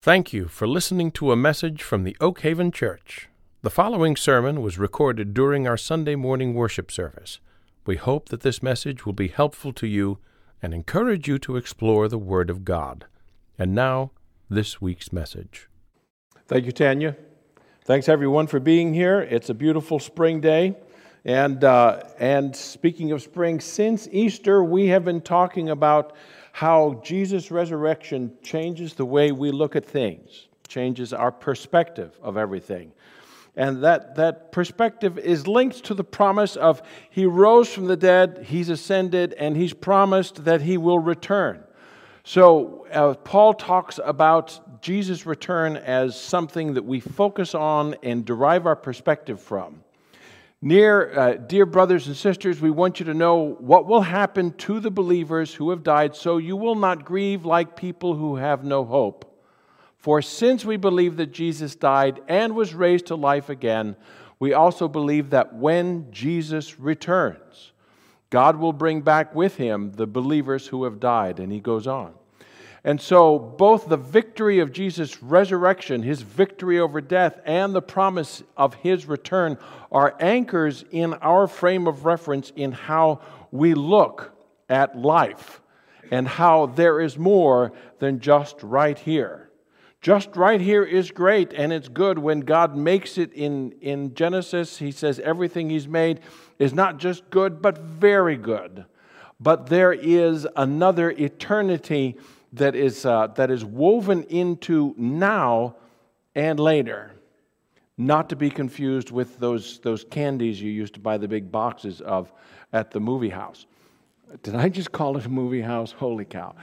Thank you for listening to a message from the Oak Haven Church. The following sermon was recorded during our Sunday morning worship service. We hope that this message will be helpful to you and encourage you to explore the Word of God. And now, this week's message. Thank you, Tanya. Thanks, everyone, for being here. It's a beautiful spring day. And, uh, and speaking of spring, since Easter, we have been talking about how Jesus' resurrection changes the way we look at things, changes our perspective of everything. And that, that perspective is linked to the promise of He rose from the dead, He's ascended, and He's promised that He will return. So, uh, Paul talks about Jesus' return as something that we focus on and derive our perspective from. Near, uh, dear brothers and sisters, we want you to know what will happen to the believers who have died, so you will not grieve like people who have no hope. For since we believe that Jesus died and was raised to life again, we also believe that when Jesus returns, God will bring back with him the believers who have died. And he goes on. And so, both the victory of Jesus' resurrection, his victory over death, and the promise of his return are anchors in our frame of reference in how we look at life and how there is more than just right here. Just right here is great and it's good when God makes it in, in Genesis. He says everything He's made is not just good, but very good. But there is another eternity that is, uh, that is woven into now and later. Not to be confused with those, those candies you used to buy the big boxes of at the movie house. Did I just call it a movie house? Holy cow.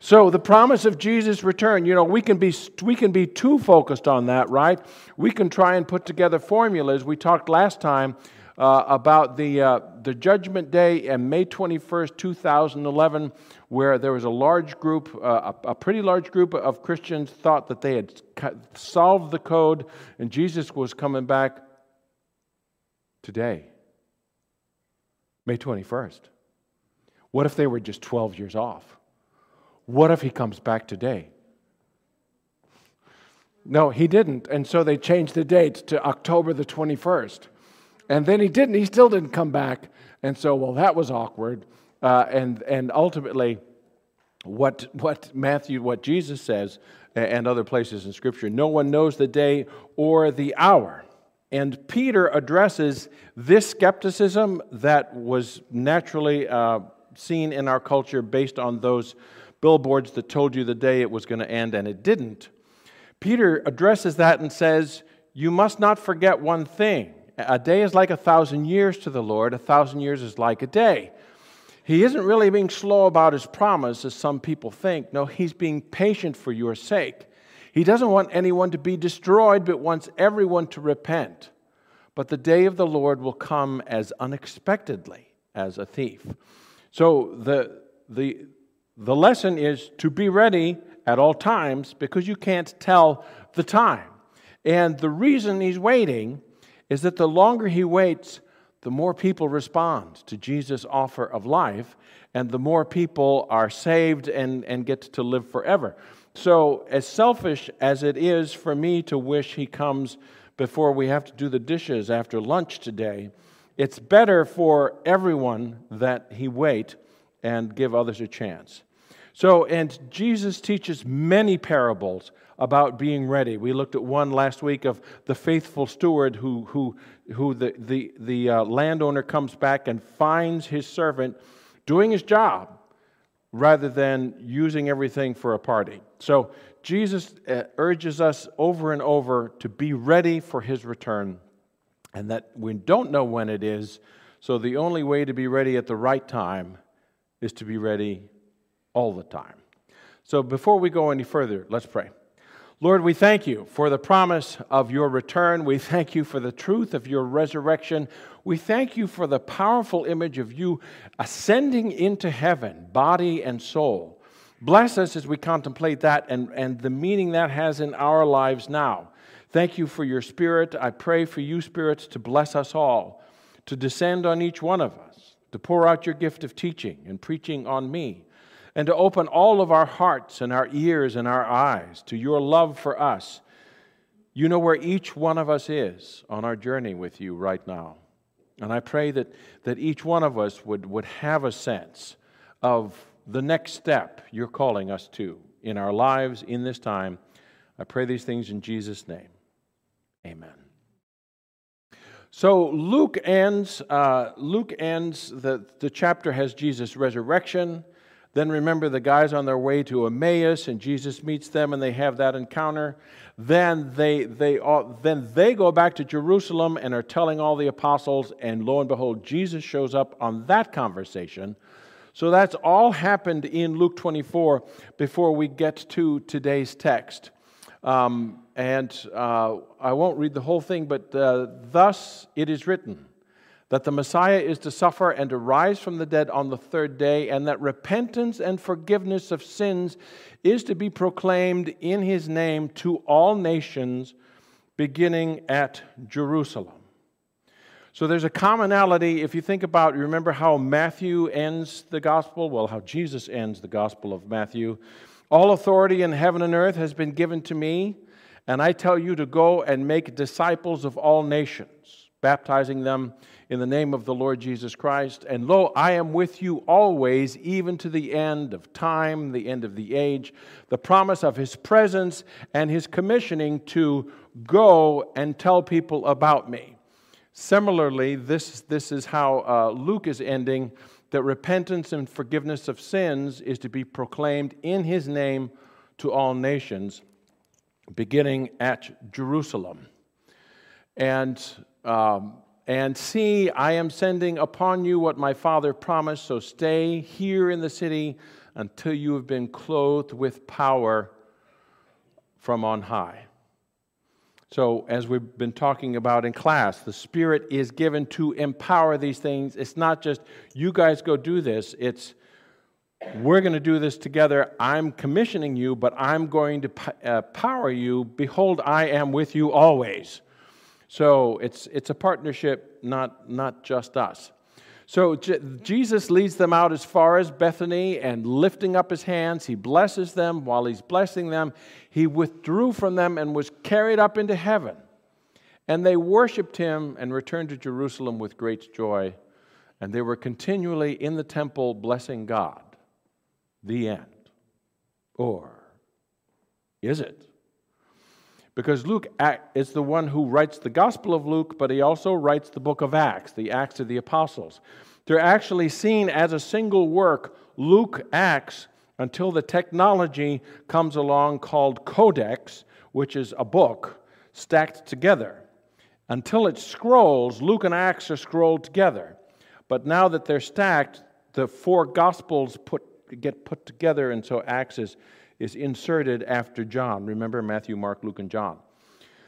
So the promise of Jesus' return, you know, we can be we can be too focused on that, right? We can try and put together formulas. We talked last time uh, about the uh, the Judgment Day and May twenty first, two thousand eleven, where there was a large group, uh, a, a, pretty large group of Christians thought that they had solved the code and Jesus was coming back today, May 21st. What if they were just 12 years off? What if he comes back today? No, he didn't. And so they changed the date to October the 21st. And then he didn't. He still didn't come back. And so, well, that was awkward. Uh, and, and ultimately, what, what Matthew, what Jesus says, and other places in Scripture, no one knows the day or the hour. And Peter addresses this skepticism that was naturally uh, seen in our culture based on those billboards that told you the day it was going to end and it didn't. Peter addresses that and says, You must not forget one thing. A day is like a thousand years to the Lord, a thousand years is like a day. He isn't really being slow about his promise, as some people think. No, he's being patient for your sake. He doesn't want anyone to be destroyed, but wants everyone to repent. But the day of the Lord will come as unexpectedly as a thief. So the, the, the lesson is to be ready at all times because you can't tell the time. And the reason he's waiting is that the longer he waits, the more people respond to Jesus' offer of life, and the more people are saved and, and get to live forever. So, as selfish as it is for me to wish he comes before we have to do the dishes after lunch today, it's better for everyone that he wait and give others a chance. So, and Jesus teaches many parables about being ready. We looked at one last week of the faithful steward who, who, who the, the, the uh, landowner comes back and finds his servant doing his job rather than using everything for a party. So, Jesus uh, urges us over and over to be ready for his return and that we don't know when it is. So, the only way to be ready at the right time is to be ready all the time. So before we go any further, let's pray. Lord, we thank you for the promise of your return. We thank you for the truth of your resurrection. We thank you for the powerful image of you ascending into heaven, body and soul. Bless us as we contemplate that and, and the meaning that has in our lives now. Thank you for your Spirit. I pray for you, spirits, to bless us all, to descend on each one of us, to pour out your gift of teaching and preaching on me and to open all of our hearts and our ears and our eyes to your love for us. You know where each one of us is on our journey with you right now. And I pray that, that each one of us would, would have a sense of the next step you're calling us to in our lives in this time. I pray these things in Jesus' name. Amen. So Luke ends. Uh, Luke ends. The the chapter has Jesus' resurrection. Then remember the guys on their way to Emmaus, and Jesus meets them, and they have that encounter. Then they they then they go back to Jerusalem and are telling all the apostles, and lo and behold, Jesus shows up on that conversation. So that's all happened in Luke 24 before we get to today's text. Um, and uh, I won't read the whole thing, but uh, thus it is written that the Messiah is to suffer and to rise from the dead on the third day, and that repentance and forgiveness of sins is to be proclaimed in his name to all nations, beginning at Jerusalem. So there's a commonality. If you think about, remember how Matthew ends the gospel? Well, how Jesus ends the gospel of Matthew. All authority in heaven and earth has been given to me, and I tell you to go and make disciples of all nations, baptizing them in the name of the Lord Jesus Christ. And lo, I am with you always, even to the end of time, the end of the age. The promise of his presence and his commissioning to go and tell people about me. Similarly, this, this is how uh, Luke is ending that repentance and forgiveness of sins is to be proclaimed in his name to all nations, beginning at Jerusalem. And, um, and see, I am sending upon you what my Father promised, so stay here in the city until you have been clothed with power from on high. So, as we've been talking about in class, the Spirit is given to empower these things. It's not just, you guys go do this. It's, we're going to do this together. I'm commissioning you, but I'm going to uh, power you. Behold, I am with you always. So, it's, it's a partnership, not, not just us. So Jesus leads them out as far as Bethany and lifting up his hands, he blesses them. While he's blessing them, he withdrew from them and was carried up into heaven. And they worshiped him and returned to Jerusalem with great joy. And they were continually in the temple blessing God. The end. Or is it? Because Luke is the one who writes the Gospel of Luke, but he also writes the book of Acts, the Acts of the Apostles. They're actually seen as a single work, Luke Acts, until the technology comes along called Codex, which is a book stacked together. Until it scrolls, Luke and Acts are scrolled together. But now that they're stacked, the four Gospels put, get put together, and so Acts is is inserted after John. Remember Matthew, Mark, Luke, and John.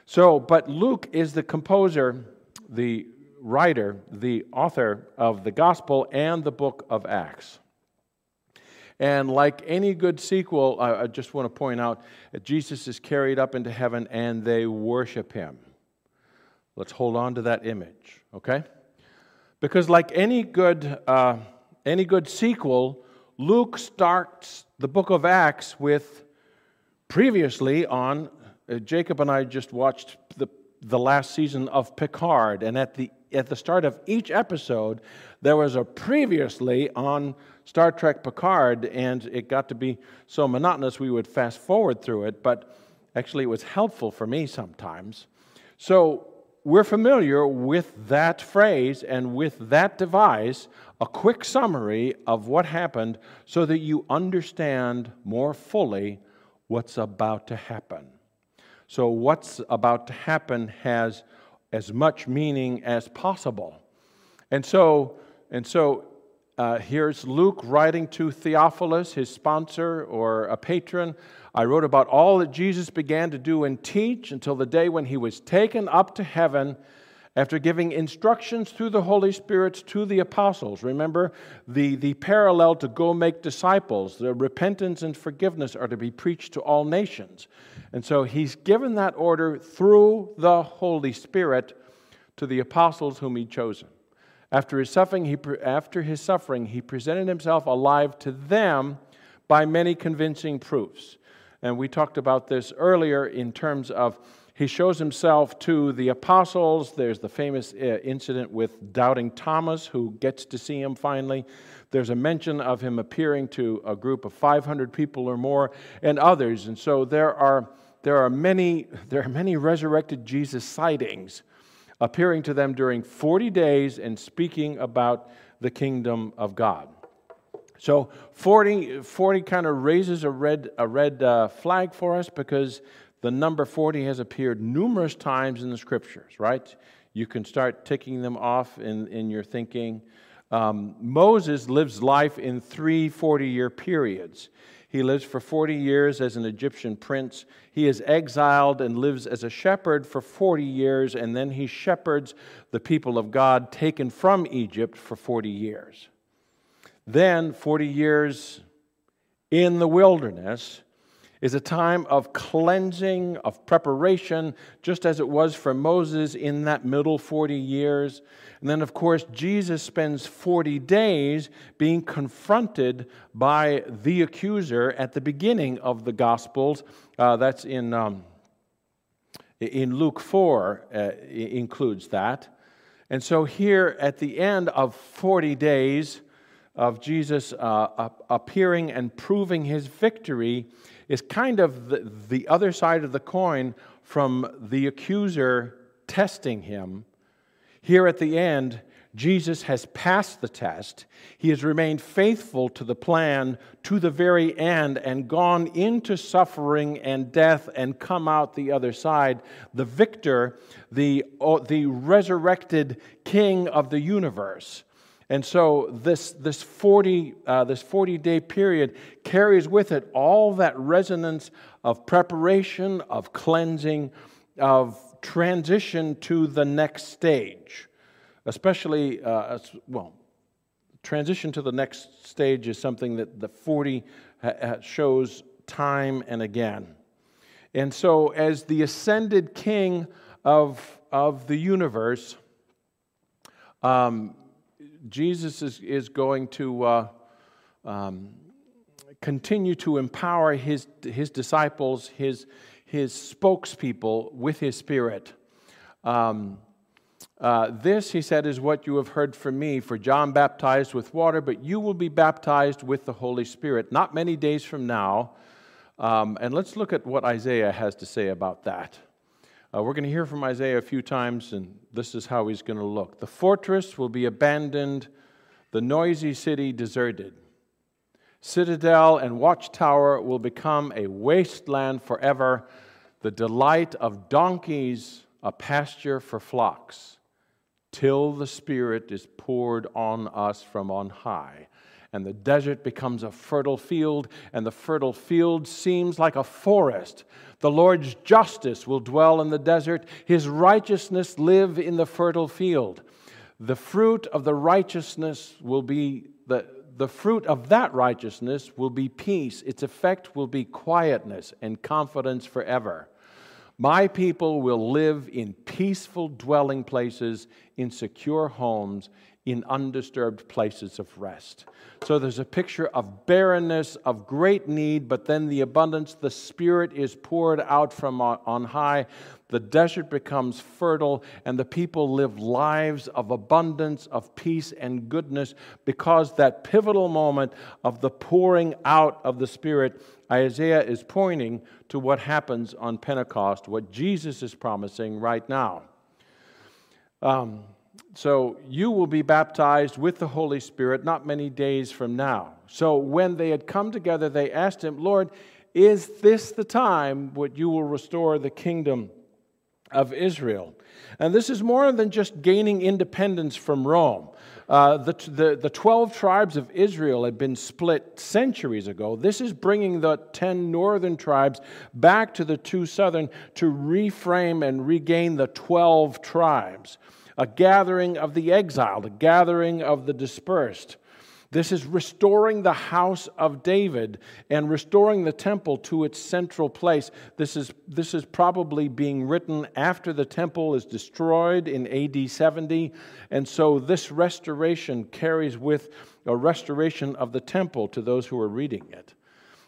So, but Luke is the composer, the writer, the author of the gospel and the book of Acts. And like any good sequel, I just want to point out that Jesus is carried up into heaven and they worship him. Let's hold on to that image, okay? Because like any good, uh, any good sequel, Luke starts the book of Acts with previously on, uh, Jacob and I just watched the, the last season of Picard, and at the, at the start of each episode, there was a previously on Star Trek Picard, and it got to be so monotonous we would fast forward through it, but actually it was helpful for me sometimes. So we're familiar with that phrase and with that device a quick summary of what happened so that you understand more fully what's about to happen. So, what's about to happen has as much meaning as possible. And so, and so uh, here's Luke writing to Theophilus, his sponsor or a patron. I wrote about all that Jesus began to do and teach until the day when he was taken up to heaven after giving instructions through the Holy Spirit to the apostles. Remember the, the parallel to go make disciples, the repentance and forgiveness are to be preached to all nations. And so he's given that order through the Holy Spirit to the apostles whom he'd chosen. After his suffering, he, after his suffering, he presented himself alive to them by many convincing proofs. And we talked about this earlier in terms of he shows himself to the apostles. There's the famous uh, incident with doubting Thomas, who gets to see him finally. There's a mention of him appearing to a group of 500 people or more and others. And so there are, there are, many, there are many resurrected Jesus sightings appearing to them during 40 days and speaking about the kingdom of God. So 40, 40 kind of raises a red, a red uh, flag for us because the number 40 has appeared numerous times in the scriptures, right? You can start ticking them off in, in your thinking. Um, Moses lives life in three 40 year periods. He lives for 40 years as an Egyptian prince. He is exiled and lives as a shepherd for 40 years, and then he shepherds the people of God taken from Egypt for 40 years. Then, 40 years in the wilderness is a time of cleansing, of preparation, just as it was for Moses in that middle 40 years. And then, of course, Jesus spends 40 days being confronted by the accuser at the beginning of the Gospels. Uh, that's in, um, in Luke 4, uh, includes that. And so, here at the end of 40 days of Jesus uh, appearing and proving his victory, is kind of the, the other side of the coin from the accuser testing him here at the end, Jesus has passed the test. He has remained faithful to the plan to the very end and gone into suffering and death and come out the other side, the victor, the, the resurrected king of the universe. And so this, this, 40, uh, this 40 day period carries with it all that resonance of preparation, of cleansing, of transition to the next stage, especially, uh, well, transition to the next stage is something that the 40 shows time and again. And so, as the ascended king of, of the universe, um, Jesus is, is going to uh, um, continue to empower his, his disciples, his, his spokespeople with his spirit. Um, uh, this, he said, is what you have heard from me. For John baptized with water, but you will be baptized with the Holy Spirit not many days from now. Um, and let's look at what Isaiah has to say about that. Uh, we're going to hear from Isaiah a few times, and this is how he's going to look. The fortress will be abandoned, the noisy city deserted. Citadel and watchtower will become a wasteland forever the delight of donkeys, a pasture for flocks, till the Spirit is poured on us from on high. And the desert becomes a fertile field, and the fertile field seems like a forest. The Lord's justice will dwell in the desert, his righteousness live in the fertile field. The fruit of the righteousness will be the, the fruit of that righteousness will be peace. Its effect will be quietness and confidence forever. My people will live in peaceful dwelling places, in secure homes, in undisturbed places of rest. So there's a picture of barrenness, of great need, but then the abundance, the Spirit is poured out from on high. The desert becomes fertile, and the people live lives of abundance, of peace, and goodness because that pivotal moment of the pouring out of the Spirit, Isaiah is pointing to what happens on Pentecost, what Jesus is promising right now. Um, so you will be baptized with the Holy Spirit not many days from now. So when they had come together, they asked him, Lord, is this the time when you will restore the kingdom of Israel? And this is more than just gaining independence from Rome. Uh, the, the, the 12 tribes of Israel had been split centuries ago. This is bringing the 10 northern tribes back to the two southern to reframe and regain the 12 tribes a gathering of the exiled, a gathering of the dispersed. This is restoring the house of David and restoring the temple to its central place. This is, this is probably being written after the temple is destroyed in AD 70. And so this restoration carries with a restoration of the temple to those who are reading it.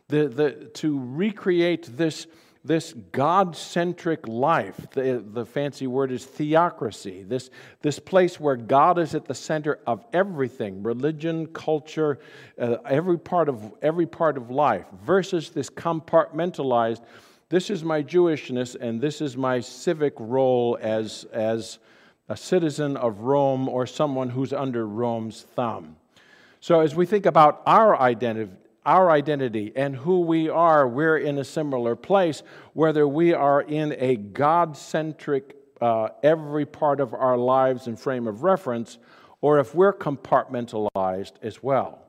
the, the, to recreate this, this God centric life. The, the fancy word is theocracy, this, this place where God is at the center of everything religion, culture, uh, every, part of, every part of life, versus this compartmentalized this is my Jewishness and this is my civic role as, as a citizen of Rome or someone who's under Rome's thumb. So, as we think about our identity, our identity and who we are, we're in a similar place, whether we are in a God centric, uh, every part of our lives and frame of reference, or if we're compartmentalized as well.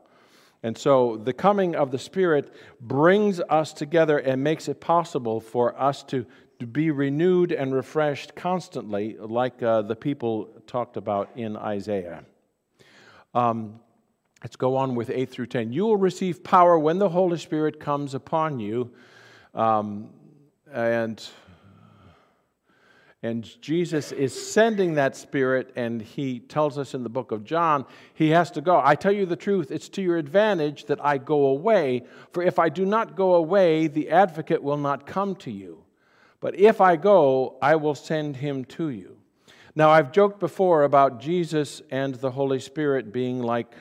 And so the coming of the Spirit brings us together and makes it possible for us to, to be renewed and refreshed constantly, like uh, the people talked about in Isaiah. Um, Let's go on with 8 through 10. You will receive power when the Holy Spirit comes upon you. Um, and, and Jesus is sending that Spirit, and he tells us in the book of John, he has to go. I tell you the truth, it's to your advantage that I go away, for if I do not go away, the advocate will not come to you. But if I go, I will send him to you. Now, I've joked before about Jesus and the Holy Spirit being like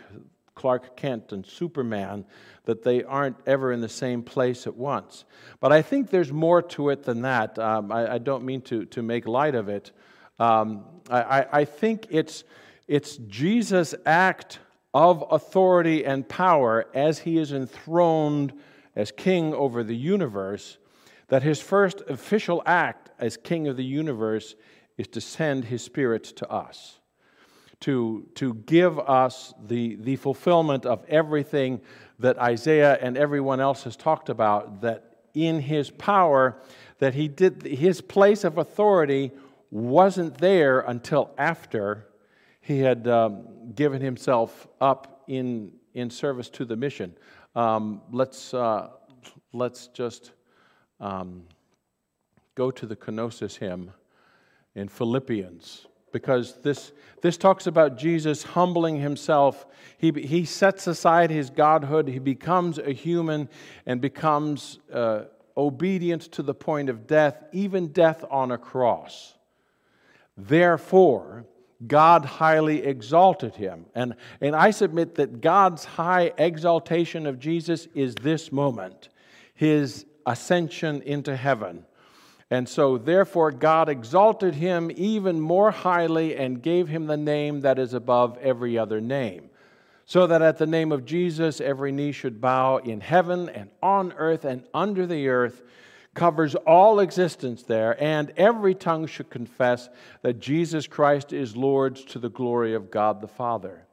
Clark Kent and Superman, that they aren't ever in the same place at once. But I think there's more to it than that. Um, I, I, don't mean to, to make light of it. Um, I, I think it's, it's Jesus' act of authority and power as he is enthroned as king over the universe, that his first official act as king of the universe is to send his spirit to us to, to give us the, the fulfillment of everything that Isaiah and everyone else has talked about, that in his power, that he did his place of authority wasn't there until after he had um, given himself up in, in service to the mission. Um, let's, uh, let's just um, go to the kenosis hymn in Philippians because this, this talks about Jesus humbling himself. He, he sets aside his godhood, he becomes a human and becomes uh, obedient to the point of death, even death on a cross. Therefore, God highly exalted him. And, and I submit that God's high exaltation of Jesus is this moment, his ascension into heaven and so, therefore, God exalted him even more highly and gave him the name that is above every other name, so that at the name of Jesus every knee should bow in heaven and on earth and under the earth, covers all existence there, and every tongue should confess that Jesus Christ is Lord to the glory of God the Father.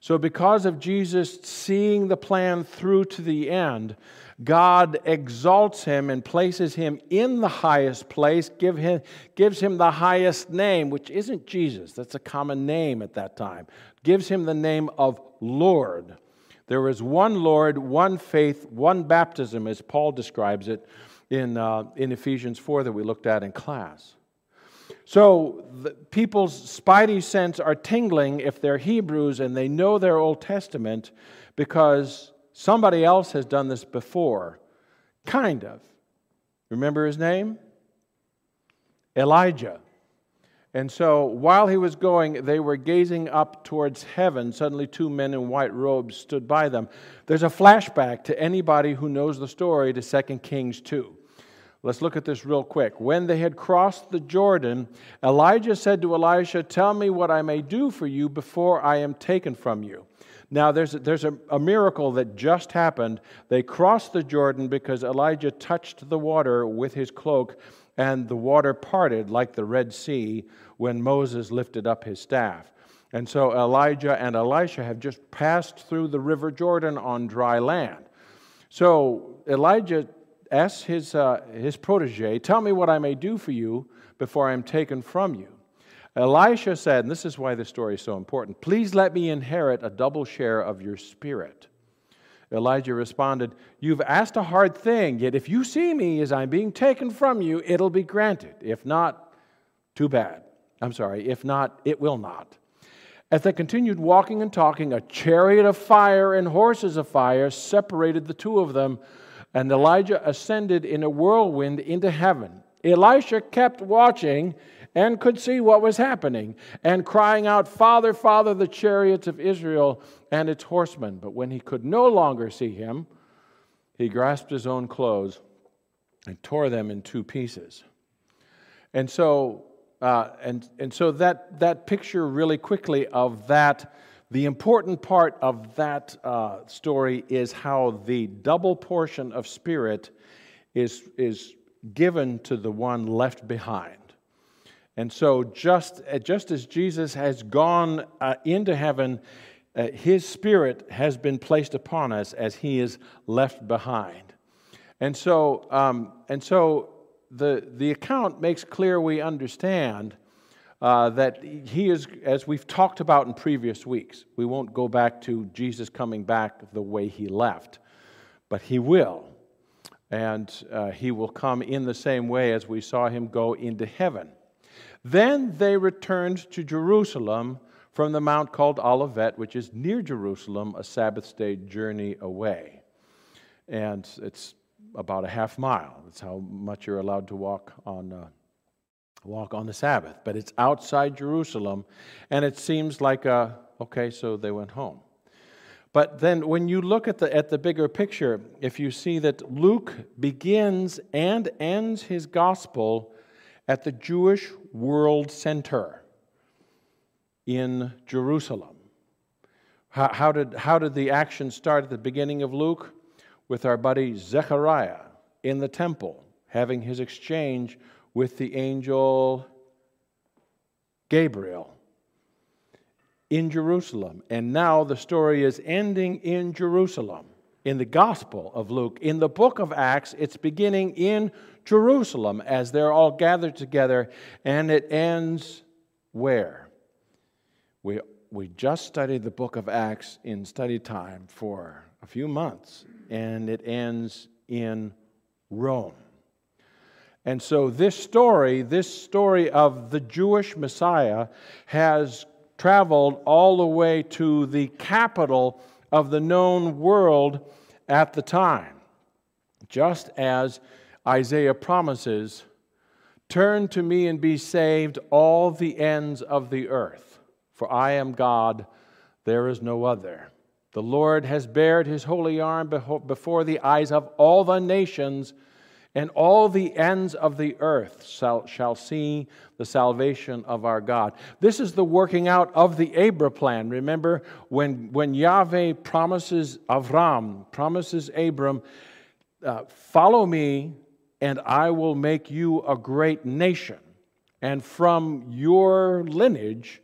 So, because of Jesus seeing the plan through to the end, God exalts him and places him in the highest place, give him, gives him the highest name, which isn't Jesus, that's a common name at that time, gives him the name of Lord. There is one Lord, one faith, one baptism, as Paul describes it in, uh, in Ephesians 4 that we looked at in class. So people's spidey sense are tingling if they're Hebrews and they know their Old Testament because Somebody else has done this before. Kind of. Remember his name? Elijah. And so while he was going, they were gazing up towards heaven. Suddenly, two men in white robes stood by them. There's a flashback to anybody who knows the story to 2 Kings 2. Let's look at this real quick. When they had crossed the Jordan, Elijah said to Elisha, Tell me what I may do for you before I am taken from you. Now, there's, a, there's a, a, miracle that just happened. They crossed the Jordan because Elijah touched the water with his cloak, and the water parted like the Red Sea when Moses lifted up his staff. And so Elijah and Elisha have just passed through the river Jordan on dry land. So Elijah asks his, uh, his protege, Tell me what I may do for you before I am taken from you. Elisha said, and this is why this story is so important please let me inherit a double share of your spirit. Elijah responded, You've asked a hard thing, yet if you see me as I'm being taken from you, it'll be granted. If not, too bad. I'm sorry, if not, it will not. As they continued walking and talking, a chariot of fire and horses of fire separated the two of them. and Elijah ascended in a whirlwind into heaven. Elisha kept watching and could see what was happening and crying out, Father, Father, the chariots of Israel and its horsemen. But when he could no longer see him, he grasped his own clothes and tore them in two pieces. And so, uh, and, and so that, that picture really quickly of that, the important part of that uh, story is how the double portion of spirit is, is given to the one left behind. And so, just, just as Jesus has gone uh, into heaven, uh, his spirit has been placed upon us as he is left behind. And so, um, and so the, the account makes clear we understand uh, that he is, as we've talked about in previous weeks, we won't go back to Jesus coming back the way he left, but he will. And uh, he will come in the same way as we saw him go into heaven. Then they returned to Jerusalem from the mount called Olivet, which is near Jerusalem, a Sabbath day journey away. And it's about a half mile. That's how much you're allowed to walk on, uh, walk on the Sabbath. But it's outside Jerusalem, and it seems like, a, okay, so they went home. But then when you look at the, at the bigger picture, if you see that Luke begins and ends his gospel at the Jewish World Center in Jerusalem. How, how, did, how did the action start at the beginning of Luke? With our buddy Zechariah in the temple, having his exchange with the angel Gabriel in Jerusalem. And now the story is ending in Jerusalem in the Gospel of Luke. In the book of Acts, it's beginning in Jerusalem as they're all gathered together, and it ends where? We, we just studied the book of Acts in study time for a few months, and it ends in Rome. And so, this story, this story of the Jewish Messiah, has traveled all the way to the capital of the known world at the time. Just as Isaiah promises, Turn to me and be saved, all the ends of the earth. For I am God, there is no other. The Lord has bared his holy arm before the eyes of all the nations, and all the ends of the earth shall, see the salvation of our God. This is the working out of the Abra plan. Remember, when, when Yahweh promises Avram, promises Abram, uh, follow me, and I will make you a great nation. And from your lineage,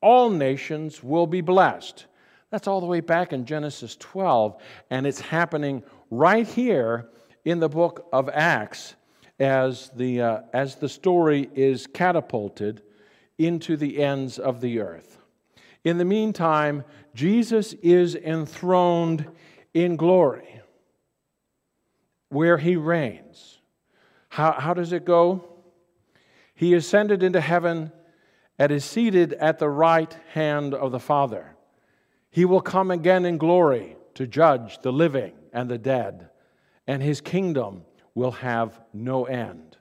all nations will be blessed. That's all the way back in Genesis 12, and it's happening right here in the book of Acts as the, uh, as the story is catapulted into the ends of the earth. In the meantime, Jesus is enthroned in glory where he reigns. How, how does it go? He ascended into heaven and is seated at the right hand of the Father. He will come again in glory to judge the living and the dead, and his kingdom will have no end.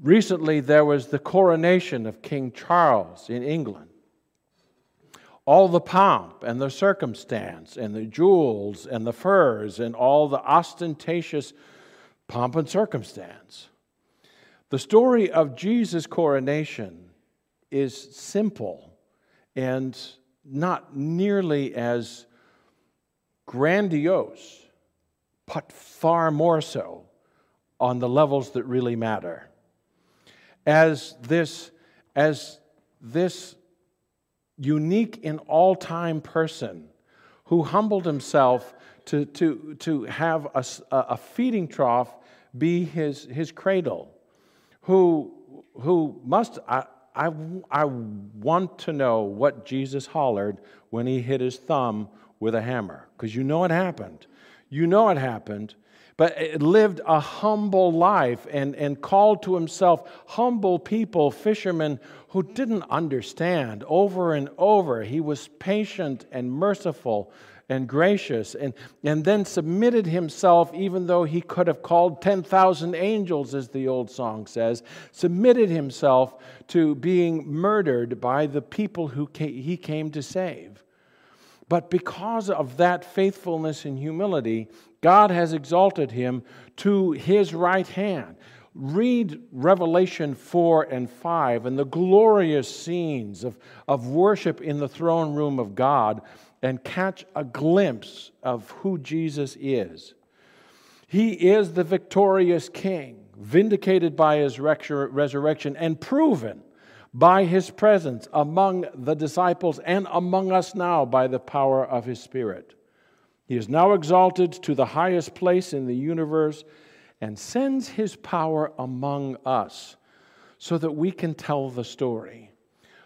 Recently, there was the coronation of King Charles in England. All the pomp and the circumstance, and the jewels and the furs, and all the ostentatious pomp and circumstance. The story of Jesus' coronation is simple and not nearly as grandiose, but far more so on the levels that really matter. As this, as this unique in all time person who humbled himself to, to, to have a, a feeding trough be his, his cradle, who, who must, I, I I want to know what Jesus hollered when he hit his thumb with a hammer, because you know it happened. You know it happened, but lived a humble life and, and called to himself humble people, fishermen who didn't understand over and over. He was patient and merciful and gracious, and, and then submitted himself, even though he could have called 10,000 angels, as the old song says, submitted himself to being murdered by the people who he came to save. But because of that faithfulness and humility, God has exalted him to his right hand. Read Revelation 4 and 5 and the glorious scenes of, of worship in the throne room of God and catch a glimpse of who Jesus is. He is the victorious King, vindicated by his resurrection and proven by his presence among the disciples and among us now by the power of his Spirit. He is now exalted to the highest place in the universe and sends his power among us so that we can tell the story.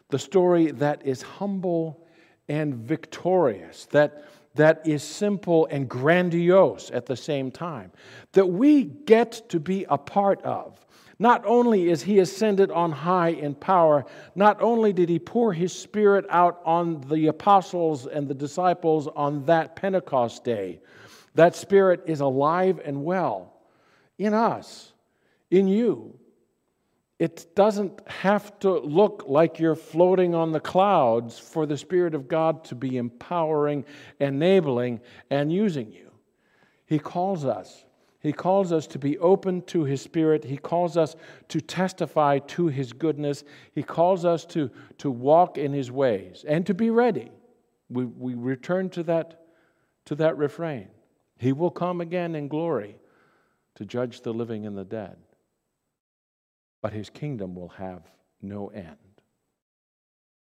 The story that is humble and victorious, that, that is simple and grandiose at the same time, that we get to be a part of. Not only is he ascended on high in power, not only did he pour his spirit out on the apostles and the disciples on that Pentecost day, that spirit is alive and well in us, in you. It doesn't have to look like you're floating on the clouds for the Spirit of God to be empowering, enabling, and using you. He calls us. He calls us to be open to His Spirit. He calls us to testify to His goodness. He calls us to, to walk in His ways and to be ready. We, we return to that, to that refrain. He will come again in glory to judge the living and the dead. But his kingdom will have no end.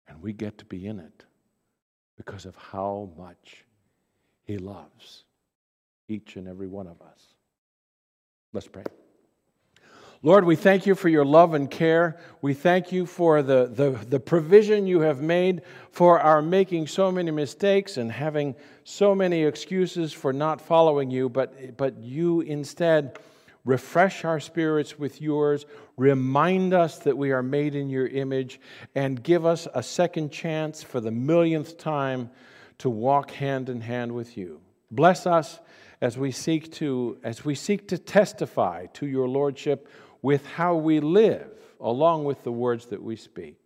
And we get to be in it because of how much he loves each and every one of us. Let's pray. Lord, we thank you for your love and care. We thank you for the, the, the, provision you have made for our making so many mistakes and having so many excuses for not following you, but, but you instead refresh our spirits with yours, remind us that we are made in your image, and give us a second chance for the millionth time to walk hand in hand with you. Bless us as we seek to as we seek to testify to your lordship with how we live, along with the words that we speak.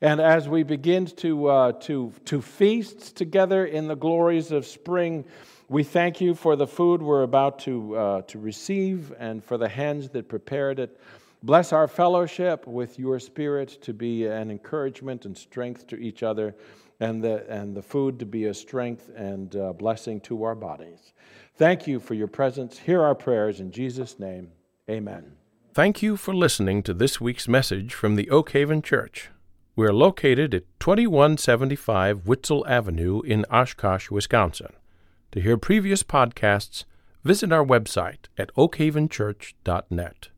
And as we begin to, uh, to, to feast together in the glories of spring, we thank you for the food we're about to, uh, to receive and for the hands that prepared it. Bless our fellowship with your spirit to be an encouragement and strength to each other, and the, and the food to be a strength and uh, blessing to our bodies. Thank you for your presence. Hear our prayers in Jesus' name. Amen. Thank you for listening to this week's message from the Oak Haven Church. We're located at 2175 Witzel Avenue in Oshkosh, Wisconsin. To hear previous podcasts, visit our website at oakhavenchurch.net.